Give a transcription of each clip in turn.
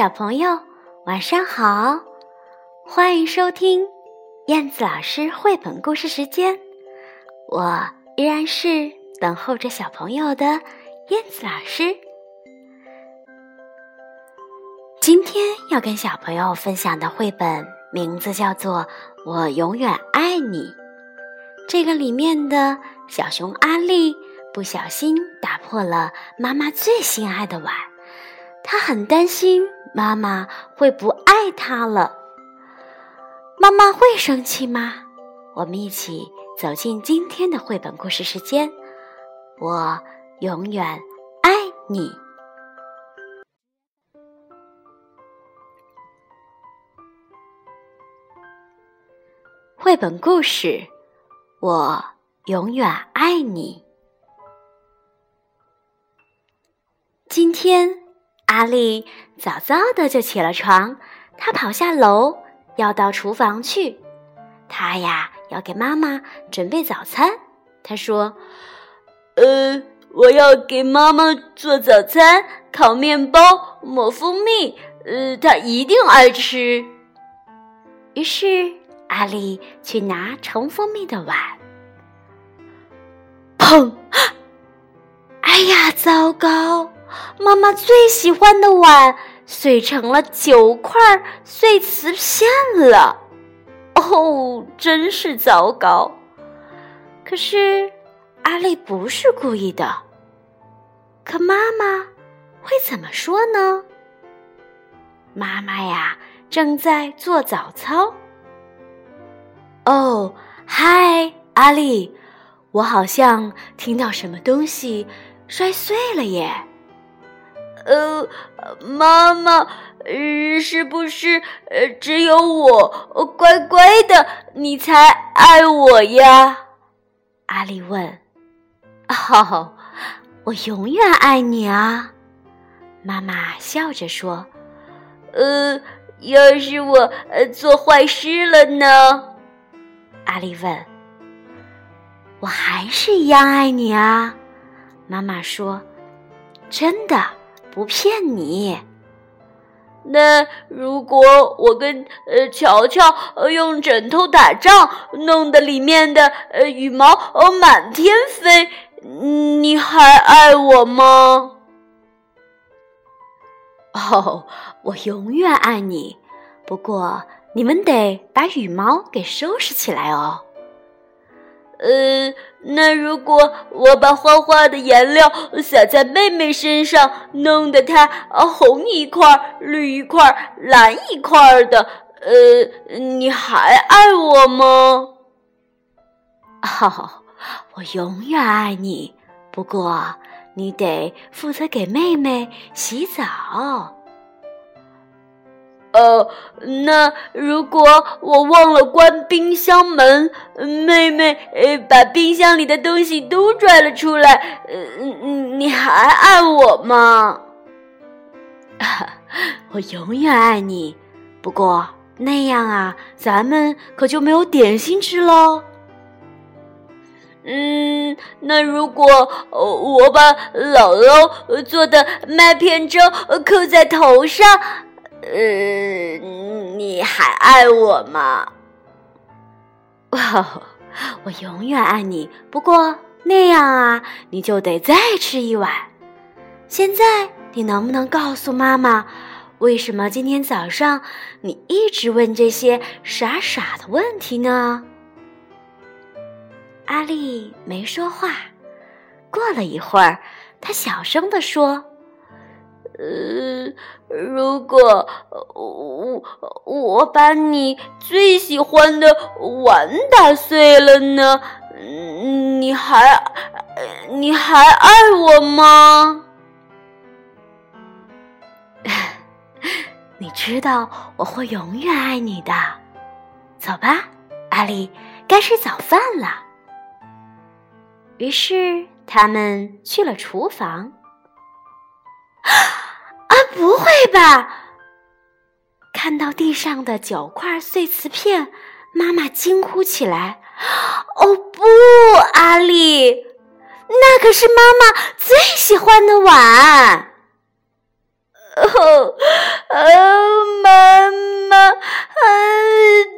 小朋友，晚上好！欢迎收听燕子老师绘本故事时间。我依然是等候着小朋友的燕子老师。今天要跟小朋友分享的绘本名字叫做《我永远爱你》。这个里面的小熊阿丽不小心打破了妈妈最心爱的碗。他很担心妈妈会不爱他了。妈妈会生气吗？我们一起走进今天的绘本故事时间。我永远爱你。绘本故事，我永远爱你。今天。阿丽早早的就起了床，她跑下楼，要到厨房去。她呀，要给妈妈准备早餐。她说：“呃，我要给妈妈做早餐，烤面包，抹蜂蜜，呃，她一定爱吃。”于是，阿丽去拿盛蜂蜜的碗。砰！哎呀，糟糕！妈妈最喜欢的碗碎成了九块碎瓷片了，哦，真是糟糕！可是阿丽不是故意的，可妈妈会怎么说呢？妈妈呀，正在做早操。哦，嗨，阿丽，我好像听到什么东西摔碎了耶。呃，妈妈，是不是呃只有我乖乖的你才爱我呀？阿丽问。哦，我永远爱你啊！妈妈笑着说。呃，要是我做坏事了呢？阿丽问。我还是一样爱你啊！妈妈说。真的。不骗你。那如果我跟呃乔乔用枕头打仗，弄得里面的呃羽毛呃满天飞，你还爱我吗？哦，我永远爱你。不过你们得把羽毛给收拾起来哦。呃，那如果我把画画的颜料洒在妹妹身上，弄得她红一块、绿一块、蓝一块的，呃，你还爱我吗？哦，我永远爱你。不过你得负责给妹妹洗澡。呃，那如果我忘了关冰箱门，妹妹呃把冰箱里的东西都拽了出来，呃，你还爱我吗？我永远爱你，不过那样啊，咱们可就没有点心吃喽。嗯，那如果我把姥姥做的麦片粥扣在头上？呃，你还爱我吗？哇，我永远爱你。不过那样啊，你就得再吃一碗。现在你能不能告诉妈妈，为什么今天早上你一直问这些傻傻的问题呢？阿丽没说话。过了一会儿，她小声地说。呃，如果我我把你最喜欢的碗打碎了呢？你还你还爱我吗？你知道我会永远爱你的。走吧，阿丽，该吃早饭了。于是他们去了厨房。不会吧！看到地上的九块碎瓷片，妈妈惊呼起来：“哦不，阿丽，那可是妈妈最喜欢的碗！”哦，哦，妈妈，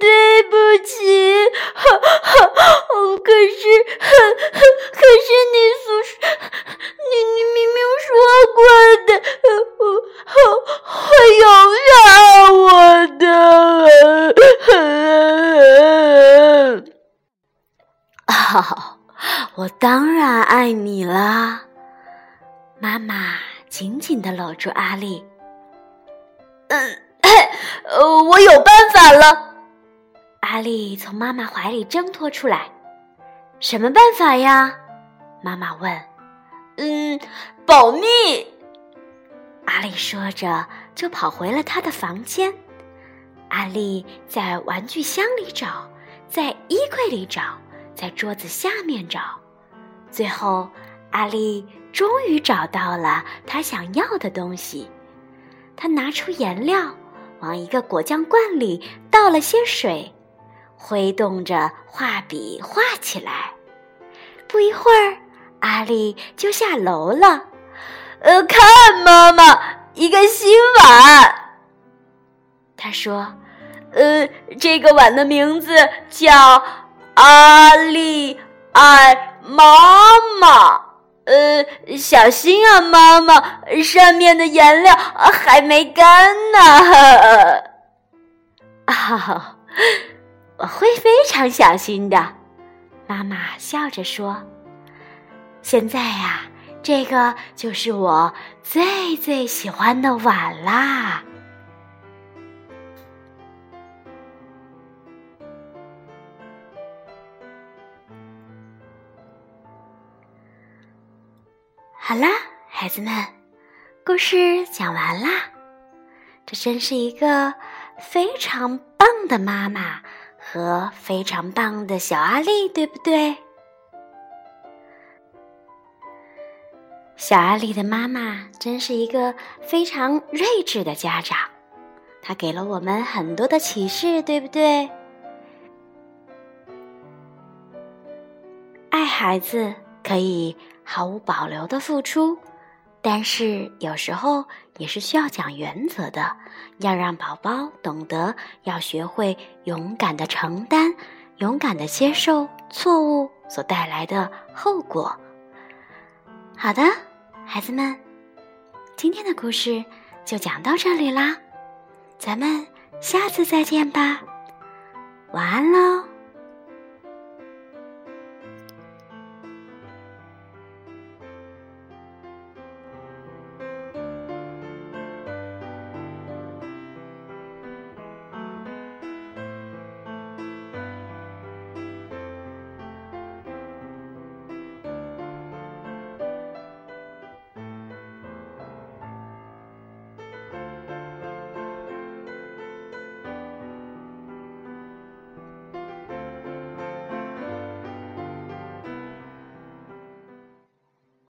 对不起。可是，可是你所，紧紧的搂住阿丽。嗯，呃，我有办法了。阿丽从妈妈怀里挣脱出来。什么办法呀？妈妈问。嗯，保密。阿丽说着，就跑回了她的房间。阿丽在玩具箱里找，在衣柜里找，在桌子下面找，最后。阿丽终于找到了他想要的东西。他拿出颜料，往一个果酱罐里倒了些水，挥动着画笔画起来。不一会儿，阿丽就下楼了。呃，看，妈妈，一个新碗。他说：“呃，这个碗的名字叫阿丽爱妈妈。”呃，小心啊，妈妈，上面的颜料还没干呢。啊，我会非常小心的，妈妈笑着说。现在呀，这个就是我最最喜欢的碗啦。好啦，孩子们，故事讲完啦。这真是一个非常棒的妈妈和非常棒的小阿丽，对不对？小阿丽的妈妈真是一个非常睿智的家长，她给了我们很多的启示，对不对？爱孩子可以。毫无保留的付出，但是有时候也是需要讲原则的，要让宝宝懂得要学会勇敢的承担，勇敢的接受错误所带来的后果。好的，孩子们，今天的故事就讲到这里啦，咱们下次再见吧，晚安喽。